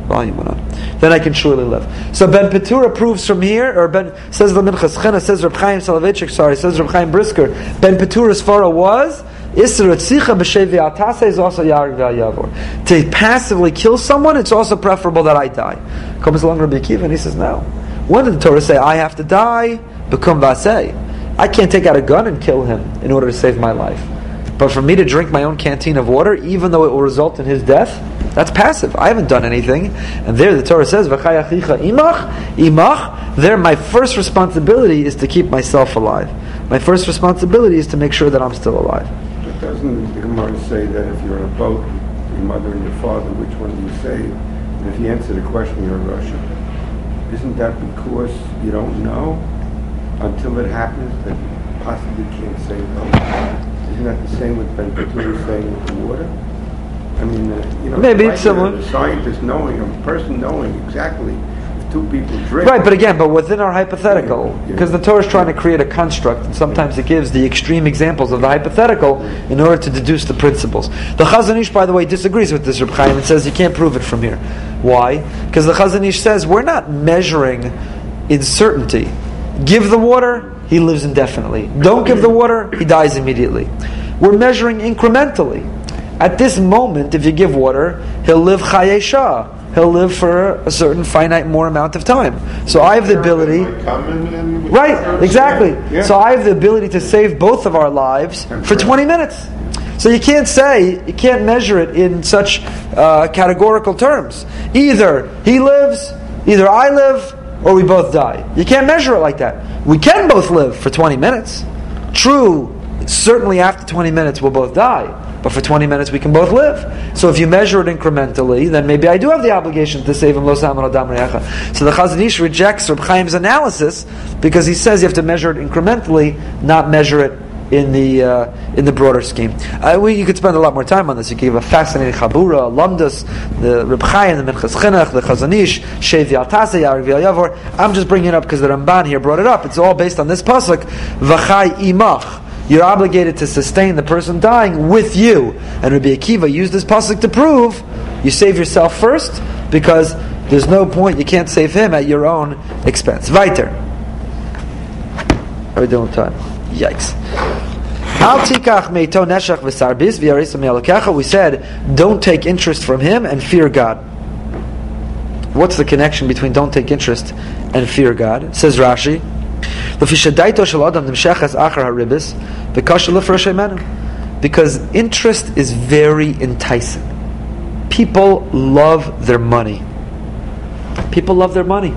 volume went on. Then I can surely live. So Ben Petura proves from here, or Ben says the Minchas Chinuch, says Reb Chaim Soloveitchik, sorry, says Reb Chaim Brisker. Ben Petura's svara was is also. To passively kill someone, it's also preferable that I die. Comes along Rabbi Akiva and he says, no. When did the Torah say I have to die? Become vasei. I can't take out a gun and kill him in order to save my life. But for me to drink my own canteen of water, even though it will result in his death, that's passive. I haven't done anything. And there the Torah says, "V'chai imach, imach. There, my first responsibility is to keep myself alive. My first responsibility is to make sure that I'm still alive. But doesn't the Gemara say that if you're on a boat, your mother and your father, which one do you save? And if you answer the question, you're Russian. Isn't that because you don't know until it happens that you possibly can't save them? Isn't that the same with Ben saying with the water? I mean, uh, you know, Maybe it's similar. there, The scientist knowing, a person knowing exactly if two people drink. Right, but again, but within our hypothetical, because the Torah is trying to create a construct, and sometimes it gives the extreme examples of the hypothetical in order to deduce the principles. The Chazon Ish, by the way, disagrees with this Reb Chaim and says you can't prove it from here. Why? Because the Chazon Ish says we're not measuring in certainty. Give the water, he lives indefinitely. Don't give the water, he dies immediately. We're measuring incrementally. At this moment, if you give water, he'll live chaye shah. He'll live for a certain finite more amount of time. So I have the ability. Right, exactly. Yeah. So I have the ability to save both of our lives for 20 minutes. So you can't say, you can't measure it in such uh, categorical terms. Either he lives, either I live, or we both die. You can't measure it like that. We can both live for 20 minutes. True, certainly after 20 minutes we'll both die. But for 20 minutes we can both live. So if you measure it incrementally, then maybe I do have the obligation to save him lo So the Chazon Ish rejects Reb Chaim's analysis because he says you have to measure it incrementally, not measure it in the uh, in the broader scheme. Uh, we, you could spend a lot more time on this. You could give a fascinating chabura, lumdus, the Reb Chaim, the Minchas Chinuch, the Chazon Ish, Shev Yaltase, Yavor. I'm just bringing it up because the Ramban here brought it up. It's all based on this pasuk, V'chai imach. You're obligated to sustain the person dying with you. And Rabbi Akiva used this pasuk to prove you save yourself first because there's no point you can't save him at your own expense. Weiter. Are we doing time? Yikes. We said, don't take interest from him and fear God. What's the connection between don't take interest and fear God? Says Rashi. Because interest is very enticing. People love their money. People love their money.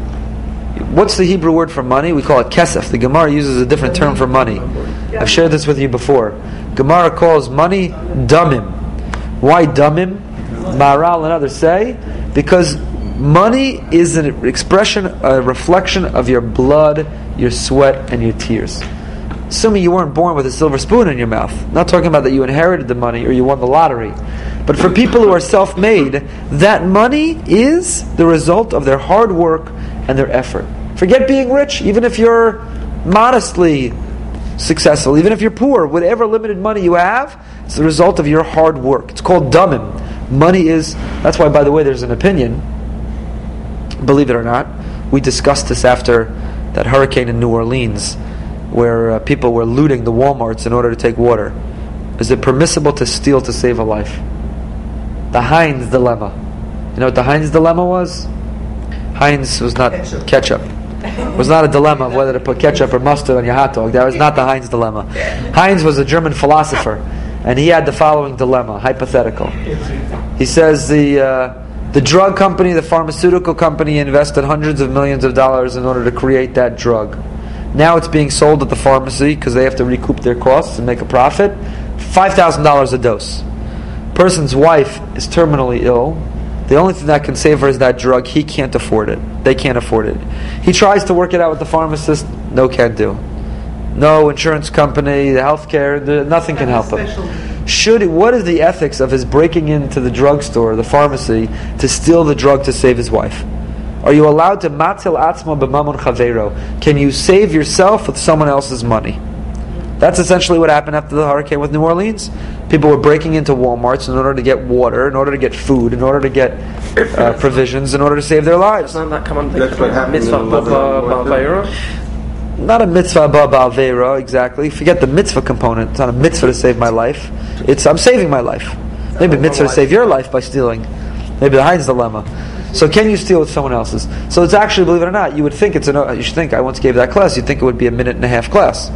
What's the Hebrew word for money? We call it kesef. The Gemara uses a different term for money. I've shared this with you before. Gemara calls money damim. Why damim? Maharal and others say because money is an expression, a reflection of your blood, your sweat, and your tears. Assuming you weren't born with a silver spoon in your mouth. Not talking about that you inherited the money or you won the lottery. But for people who are self made, that money is the result of their hard work and their effort. Forget being rich, even if you're modestly successful, even if you're poor, whatever limited money you have, it's the result of your hard work. It's called damim. Money is, that's why, by the way, there's an opinion, believe it or not. We discussed this after that hurricane in New Orleans, where uh, people were looting the Walmarts in order to take water. Is it permissible to steal to save a life? The Heinz dilemma. You know what the Heinz dilemma was? Heinz was not ketchup. ketchup. It was not a dilemma of whether to put ketchup or mustard on your hot dog. That was not the Heinz dilemma. Heinz was a German philosopher, and he had the following dilemma, hypothetical. He says the uh, the drug company, the pharmaceutical company, invested hundreds of millions of dollars in order to create that drug. Now it's being sold at the pharmacy because they have to recoup their costs and make a profit. Five thousand dollars a dose. Person's wife is terminally ill the only thing that can save her is that drug. He can't afford it. They can't afford it. He tries to work it out with the pharmacist. No, can't do. No insurance company, the healthcare, the, nothing can help him. Should what is the ethics of his breaking into the drugstore, the pharmacy, to steal the drug to save his wife? Are you allowed to matil atzma b'mamun chavero? Can you save yourself with someone else's money? That's essentially what happened after the hurricane with New Orleans. People were breaking into Walmarts in order to get water, in order to get food, in order to get uh, provisions, in order to save their lives. Doesn't that come under the mitzvah balveira? Not a mitzvah balveira, exactly. Forget the mitzvah component. It's not a mitzvah to save my life. It's I'm saving my life. Maybe mitzvah to save your life by stealing. Maybe the Heinz dilemma. So can you steal with someone else's? So it's actually, believe it or not, you would think it's a. You should think. I once gave that class. You'd think it would be a minute and a half class.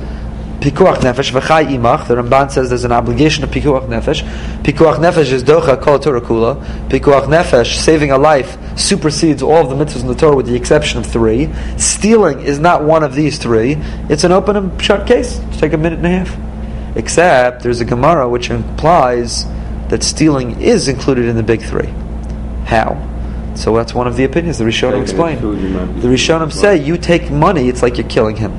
Pikuach nefesh v'chai imach. The Ramban says there's an obligation of pikuach nefesh. Pikuach nefesh is docha kol Torah kula. Pikuach nefesh, saving a life, supersedes all of the mitzvahs in the Torah with the exception of three. Stealing is not one of these three. It's an open and shut case. It's take a minute and a half. Except there's a Gemara which implies that stealing is included in the big three. How? So that's one of the opinions the Rishonim explain. The Rishonim say you take money, it's like you're killing him.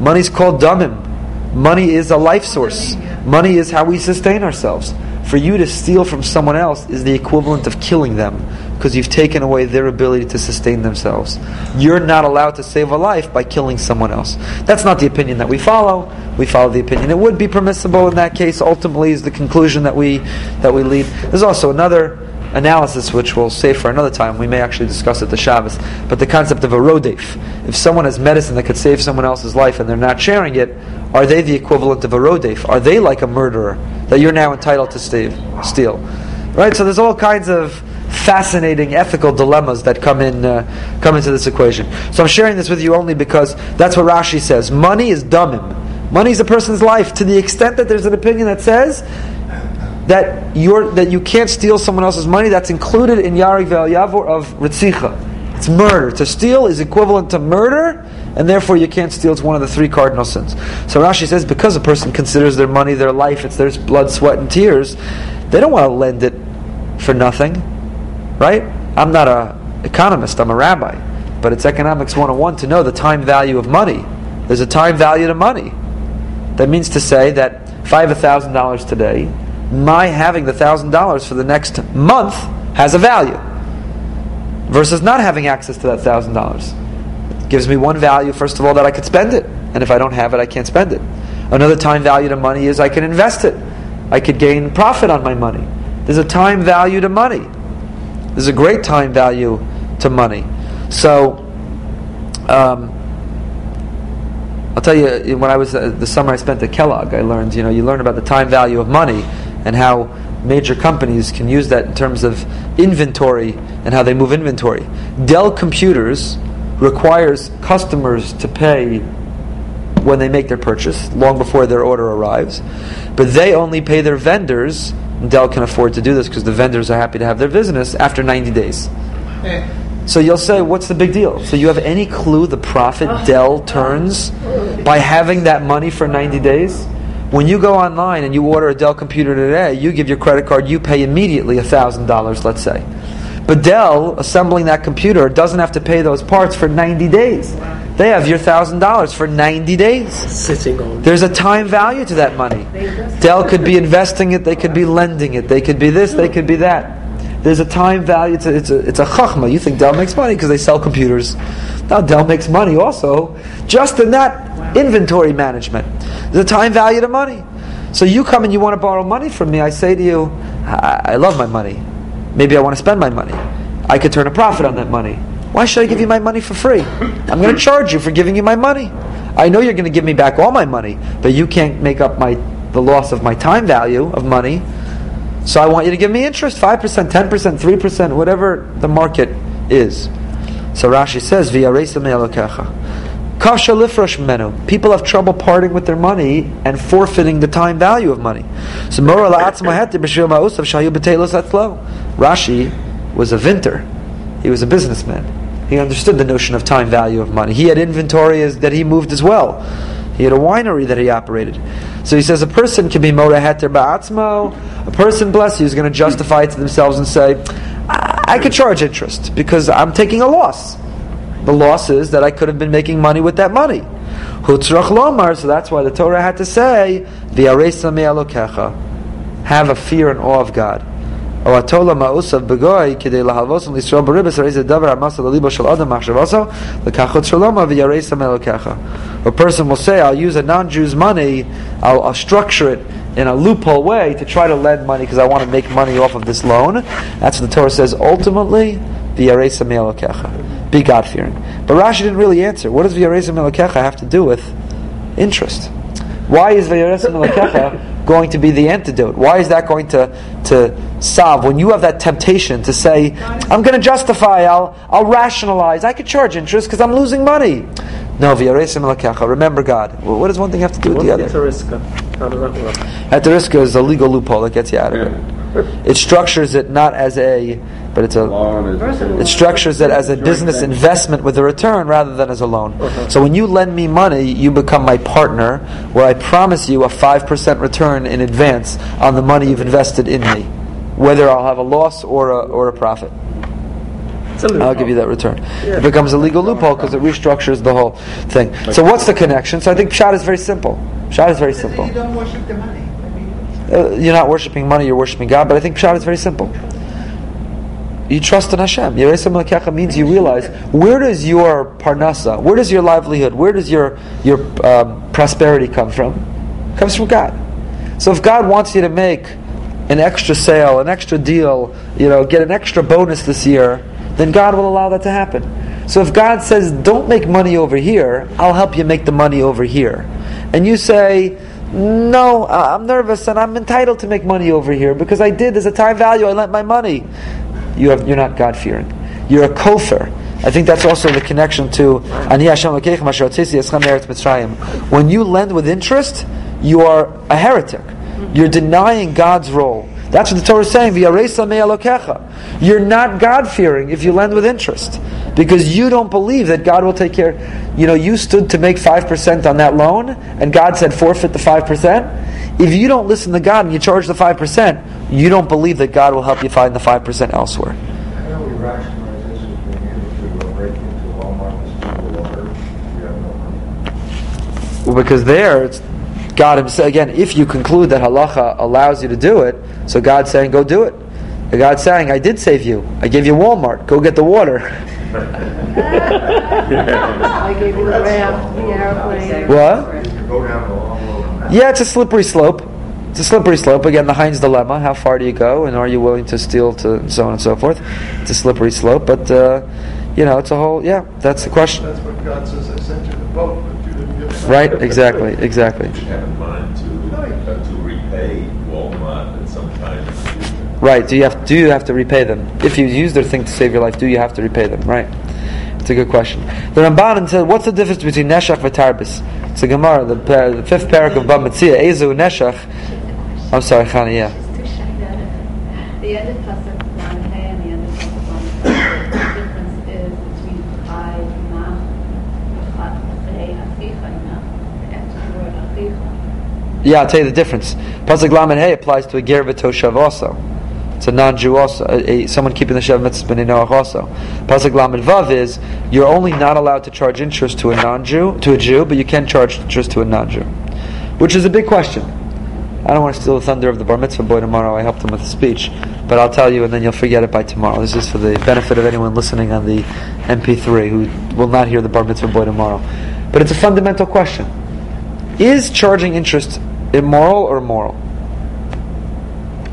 Money's called damim. Money is a life source. Money is how we sustain ourselves. For you to steal from someone else is the equivalent of killing them because you've taken away their ability to sustain themselves. You're not allowed to save a life by killing someone else. That's not the opinion that we follow. We follow the opinion it would be permissible in that case. Ultimately, is the conclusion that we that we lead. There's also another analysis, which we'll save for another time. We may actually discuss it the Shabbos. But the concept of a rodef. If someone has medicine that could save someone else's life and they're not sharing it, are they the equivalent of a rodef? Are they like a murderer that you're now entitled to steal? Right? So there's all kinds of fascinating ethical dilemmas that come in uh, come into this equation. So I'm sharing this with you only because that's what Rashi says. Money is damim. Money is a person's life to the extent that there's an opinion that says that you're that you can't steal someone else's money. That's included in Yarig Vel Yavor of Ritzicha. It's murder. To steal is equivalent to murder, and therefore you can't steal. It's one of the three cardinal sins. So Rashi says because a person considers their money their life, it's their blood, sweat, and tears, they don't want to lend it for nothing, right? I'm not a economist. I'm a rabbi, but it's economics 101 to know the time value of money. There's a time value to money. That means to say that if I have thousand dollars today, my having the thousand dollars for the next month has a value versus not having access to that thousand dollars. Gives me one value, first of all, that I could spend it. And if I don't have it, I can't spend it. Another time value to money is I can invest it. I could gain profit on my money. There's a time value to money. There's a great time value to money. So, um, I'll tell you, when I was uh, the summer I spent at Kellogg, I learned, you know, you learn about the time value of money and how major companies can use that in terms of inventory and how they move inventory. Dell Computers requires customers to pay when they make their purchase, long before their order arrives, but they only pay their vendors. Dell can afford to do this because the vendors are happy to have their business after 90 days. Eh. So you'll say, what's the big deal? So you have any clue the profit ah. Dell turns by having that money for 90 days? When you go online and you order a Dell computer today, you give your credit card, you pay immediately $1,000, let's say. But Dell, assembling that computer, doesn't have to pay those parts for 90 days. They have your $1,000 for 90 days. Sitting on. There's a time value to that money. Dell could be investing it, they could be lending it, they could be this, they could be that. There's a time value to it's a it's a chachma. You think Dell makes money because they sell computers. Now Dell makes money also just in that inventory management. There's a time value to money. So you come and you want to borrow money from me. I say to you, I, I love my money. Maybe I want to spend my money. I could turn a profit on that money. Why should I give you my money for free? I'm going to charge you for giving you my money. I know you're going to give me back all my money, but you can't make up my the loss of my time value of money. So I want you to give me interest, 5%, 10%, 3%, whatever the market is. So Rashi says, Via Kasha lifrosh menu. People have trouble parting with their money and forfeiting the time value of money. So Rashi was a vinter. He was a businessman. He understood the notion of time value of money. He had inventory as, that he moved as well. He had a winery that he operated. So he says a person can be mora heter ba'atzmo. A person, bless you, is going to justify it to themselves and say, I, I could charge interest because I'm taking a loss the losses that I could have been making money with that money. Hutzrach lomar, so that's why the Torah had to say, V'yareisa Have a fear and awe of God. A person will say, I'll use a non-Jew's money, I'll, I'll structure it in a loophole way to try to lend money because I want to make money off of this loan. That's what the Torah says, ultimately, the Yaresa Me'alokecha. Be God-fearing. But Rashi didn't really answer. What does v'yaresa me'alokecha have to do with interest? Why is v'yaresa me'alokecha going to be the antidote? Why is that going to, to solve? When you have that temptation to say, I'm going to justify, I'll, I'll rationalize, I could charge interest because I'm losing money. No, v'yaresim alakecha. Remember God. Well, what does one thing have to do with the other? Heter iska? How does that work? Heter iska is a legal loophole that gets you out of it. It structures it not as a, but it's a. It structures it as a business investment with a return rather than as a loan. So when you lend me money, you become my partner, where I promise you a five percent return in advance on the money you've invested in me, whether I'll have a loss or a or a profit. It's a I'll give you that return. It becomes a legal loophole because it restructures the whole thing. So what's the connection? So I think Pshat is very simple. Pshat is very simple. You don't worship the money. I mean, Uh, you're not worshiping money, you're worshiping God, but I think Pshat is very simple. You trust in Hashem. Yeresim Lekecha means you realize where does your parnasa, where does your livelihood, where does your your um, prosperity come from? It comes from God. So if God wants you to make an extra sale, an extra deal, you know, get an extra bonus this year, then God will allow that to happen. So if God says, "Don't make money over here," I'll help you make the money over here, and you say, "No, uh, I'm nervous and I'm entitled to make money over here because I did There's a time value. I lent my money." You have, you're not God fearing. You're a kofir. I think that's also the connection to. When you lend with interest, you are a heretic. You're denying God's role. That's what the Torah is saying. You're not God fearing if you lend with interest, because you don't believe that God will take care. You know, you stood to make five percent on that loan, and God said forfeit the five percent. If you don't listen to God and you charge the five percent, you don't believe that God will help you find the five percent elsewhere. How do we rationalize this as being able to break into Walmart and steal the water? We have no money. Well, because there, it's God Himself. Again, if you conclude that halacha allows you to do it, so God's saying, "Go do it." And God's saying, "I did save you. I gave you Walmart. Go get the water." I gave you the ramp, the airplane. What? You could go down the long road on that. Yeah, it's a slippery slope. It's a slippery slope. Again, the Heinz dilemma: How far do you go, and are you willing to steal to and so on and so forth? It's a slippery slope, but uh, you know, it's a whole. Yeah, that's the question. That's what God says, I sent you the boat, Right? Exactly. Exactly. should have in mind to, uh, to repay Walmart at some time in the future. Right. Do you have do you have to repay them? If you use their thing to save your life, do you have to repay them? Right. It's a good question. The Ramban said, "What's the difference between neshach and tarbis?" It's a Gemara, the, pa- the fifth parak of Bava Metzia. Ezu neshach. I'm sorry, Chana. Yeah. It's too shy. The end of Pasuk Lam Hey and the end of Pasuk Lam Hey, the difference is between Chai Imam, Chai Achicha Imam, the extra word Achicha. Yeah, I'll tell you the difference. Pasuk Lamed Hey applies to a ger v'toshav also. It's a non-Jew also, a, a, someone keeping the Shev Mitzvah B'nai Noach also. Pasuk Lamed Vav is you're only not allowed to charge interest to a non-Jew, to a Jew, but you can charge interest to a non-Jew, which is a big question. I don't want to steal the thunder of the bar mitzvah boy tomorrow. I helped him with a speech, but I'll tell you, and then you'll forget it by tomorrow. This is for the benefit of anyone listening on the MP3 who will not hear the bar mitzvah boy tomorrow. But it's a fundamental question: Is charging interest immoral or moral?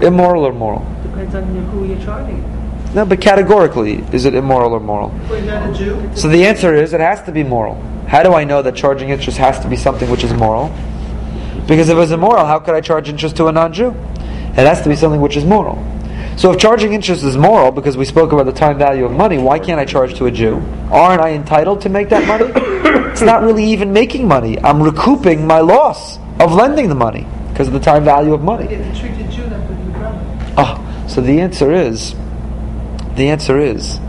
Immoral or moral? Depends on who you're charging. No, but categorically, is it immoral or moral? We're not a Jew. So the answer is it has to be moral. How do I know that charging interest has to be something which is moral? Because if it was immoral, how could I charge interest to a non-Jew? It has to be something which is moral. So if charging interest is moral, because we spoke about the time value of money, why can't I charge to a Jew? Aren't I entitled to make that money? it's not really even making money. I'm recouping my loss of lending the money because of the time value of money. If you Jew, that would be brother. Oh, so the answer is, the answer is,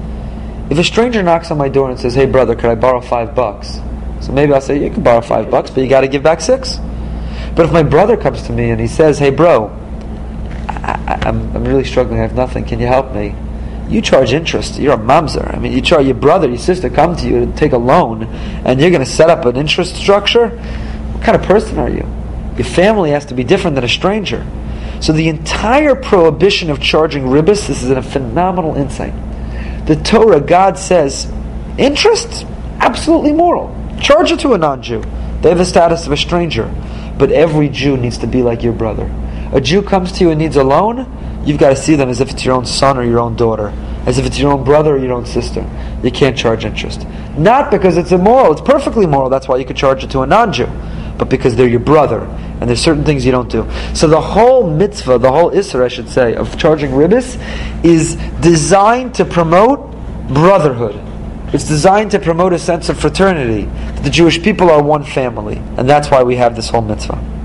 if a stranger knocks on my door and says, "Hey, brother, could I borrow five bucks?" So maybe I'll say, "You can borrow five bucks, but you got to give back six. But if my brother comes to me and he says, "Hey, bro, I, I, I'm I'm really struggling. I have nothing. Can you help me?" You charge interest. You're a mamzer. I mean, you charge your brother, your sister come to you to take a loan, and you're going to set up an interest structure. What kind of person are you? Your family has to be different than a stranger. So the entire prohibition of charging ribis, this is a phenomenal insight. The Torah, God says, interest, absolutely moral. Charge it to a non-Jew. They have the status of a stranger. But every Jew needs to be like your brother. A Jew comes to you and needs a loan, you've got to see them as if it's your own son or your own daughter, as if it's your own brother or your own sister. You can't charge interest. Not because it's immoral, it's perfectly moral, that's why you could charge it to a non-Jew, but because they're your brother, and there's certain things you don't do. So the whole mitzvah, the whole isser, I should say, of charging ribis is designed to promote brotherhood. It's designed to promote a sense of fraternity. The Jewish people are one family, and that's why we have this whole mitzvah.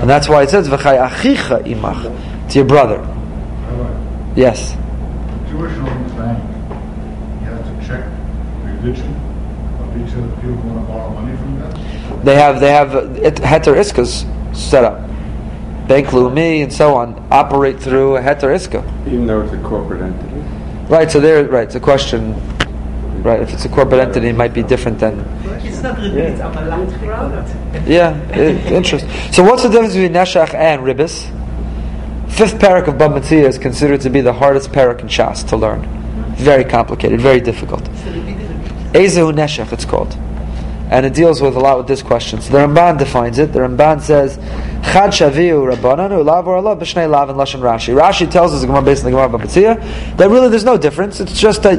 And that's why it says "V'chai achicha imach." It's your brother. Rabbi, Yes. Jewish owned bank, you have to check religion of each of people want to borrow money from them? They have they have uh, heter iskas set up. Bank Leumi and so on operate through a heter iska. Even though it's a corporate entity? Right. So there. Right. It's a question. Right. If it's a corporate entity, it might be different than. It's not really, it's amalat. Yeah. i- interest. So what's the difference between neshach and ribis? Fifth parak of Bava Metzia is considered to be the hardest parak in Shas to learn. Very complicated. Very difficult. Ezehu Neshech, it's called. And it deals with a lot with this question. So the Ramban defines it. The Ramban says, Chad Shaviu Rabbananu Lav or Allah B'Shnei Lav and Lashon Rashi. Rashi tells us, the Gemara based on the Gemara Bava Metzia, that really there's no difference. It's just that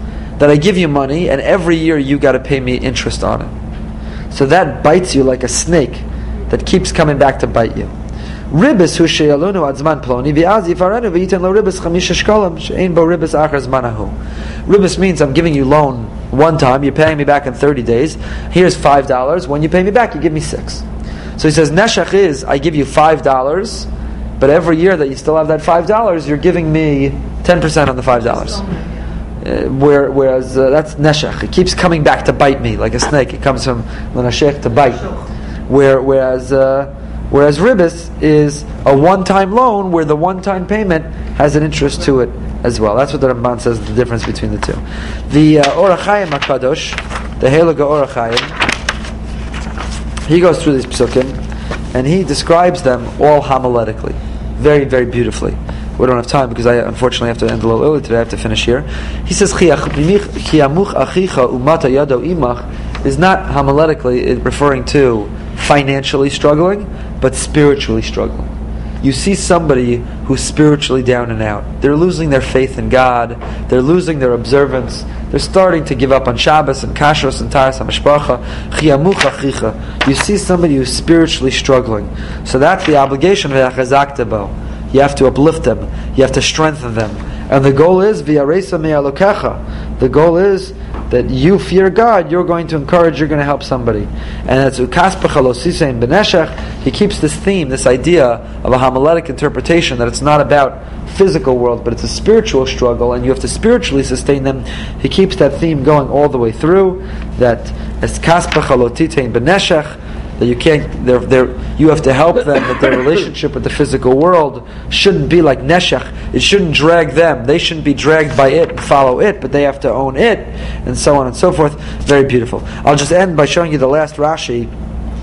that I give you money and every year you got to pay me interest on it. So that bites you like a snake that keeps coming back to bite you. Ribis hu sheyalunu ad zman ploni v'az yifarenu v'yiten lo ribis chamisha shkolim she'ein bo ribis achar zmanahu. Ribis means I'm giving you loan one time, you're paying me back in 30 days. Here's five dollars. When you pay me back, you give me six. So he says neshach is I give you five dollars, but every year that you still have that five dollars, you're giving me ten percent on the five dollars. Uh, where, whereas uh, that's neshach, it keeps coming back to bite me like a snake. It comes from neshech to bite. Where, whereas uh, whereas ribis is a one-time loan where the one-time payment has an interest to it as well. That's what the Ramban says the difference between the two. The uh, Ohr HaChaim Hakadosh, the Helaga Ohr HaChaim, he goes through these psukim and he describes them all homiletically, very, very beautifully. We don't have time because I unfortunately have to end a little early today. I have to finish here. He says, is not homiletically referring to financially struggling, but spiritually struggling. You see somebody who's spiritually down and out. They're losing their faith in God. They're losing their observance. They're starting to give up on Shabbos and Kashrus and Taharas HaMishpacha. You see somebody who's spiritually struggling. So that's the obligation of Yachazak You have to uplift them. You have to strengthen them. And the goal is. The goal is that you fear God, you're going to encourage, you're going to help somebody. And that's. He keeps this theme, this idea of a homiletic interpretation that it's not about physical world, but it's a spiritual struggle, and you have to spiritually sustain them. He keeps that theme going all the way through. That as kas b'chalotitein beneshech that you can't, they're, they're, you have to help them that their relationship with the physical world shouldn't be like neshach. It shouldn't drag them. They shouldn't be dragged by it and follow it, but they have to own it, and so on and so forth. Very beautiful. I'll just end by showing you the last Rashi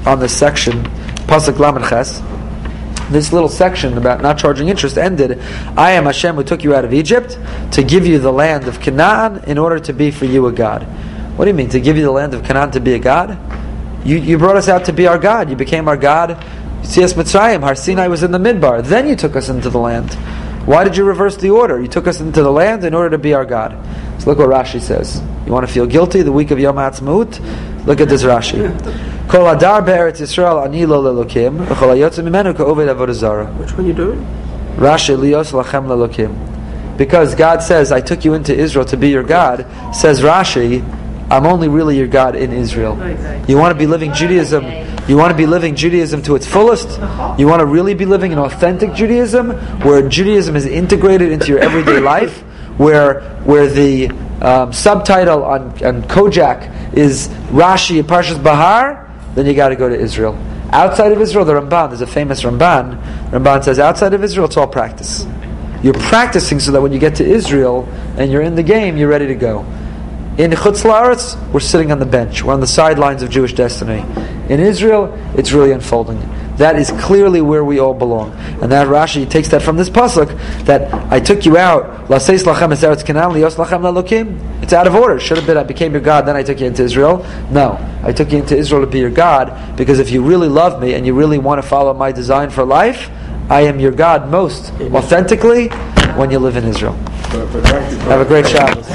on this section, Pasuk Lamed Ches this little section about not charging interest ended. I am Hashem who took you out of Egypt to give you the land of Canaan in order to be for you a God. What do you mean, to give you the land of Canaan to be a God? You, you brought us out to be our God. You became our God. See us Mitzrayim. Har Sinai was in the midbar. Then you took us into the land. Why did you reverse the order? You took us into the land in order to be our God. So look what Rashi says. You want to feel guilty the week of Yom Ha'atzmaut? Look at this Rashi. Kol adar be'eretz Yisrael ani lo lelokim v'chol hayotzim mimenu ka'oved avodah Which one you doing? Rashi lios lachem lelokim. Because God says, I took you into Israel to be your God, says Rashi, I'm only really your God in Israel. You want to be living Judaism. You want to be living Judaism to its fullest. You want to really be living an authentic Judaism, where Judaism is integrated into your everyday life, where where the um, subtitle on, on Kojak is Rashi Parshas Bahar. Then you got to go to Israel. Outside of Israel, the Ramban, there's a famous Ramban. Ramban says, outside of Israel, it's all practice. You're practicing so that when you get to Israel and you're in the game, you're ready to go. In Chutz La'aretz, we're sitting on the bench. We're on the sidelines of Jewish destiny. In Israel, it's really unfolding. That is clearly where we all belong. And that Rashi takes that from this pasuk that I took you out. It's out of order. Should have been I became your God, then I took you into Israel. No, I took you into Israel to be your God because if you really love me and you really want to follow my design for life, I am your God most authentically when you live in Israel. Have a great Shabbos.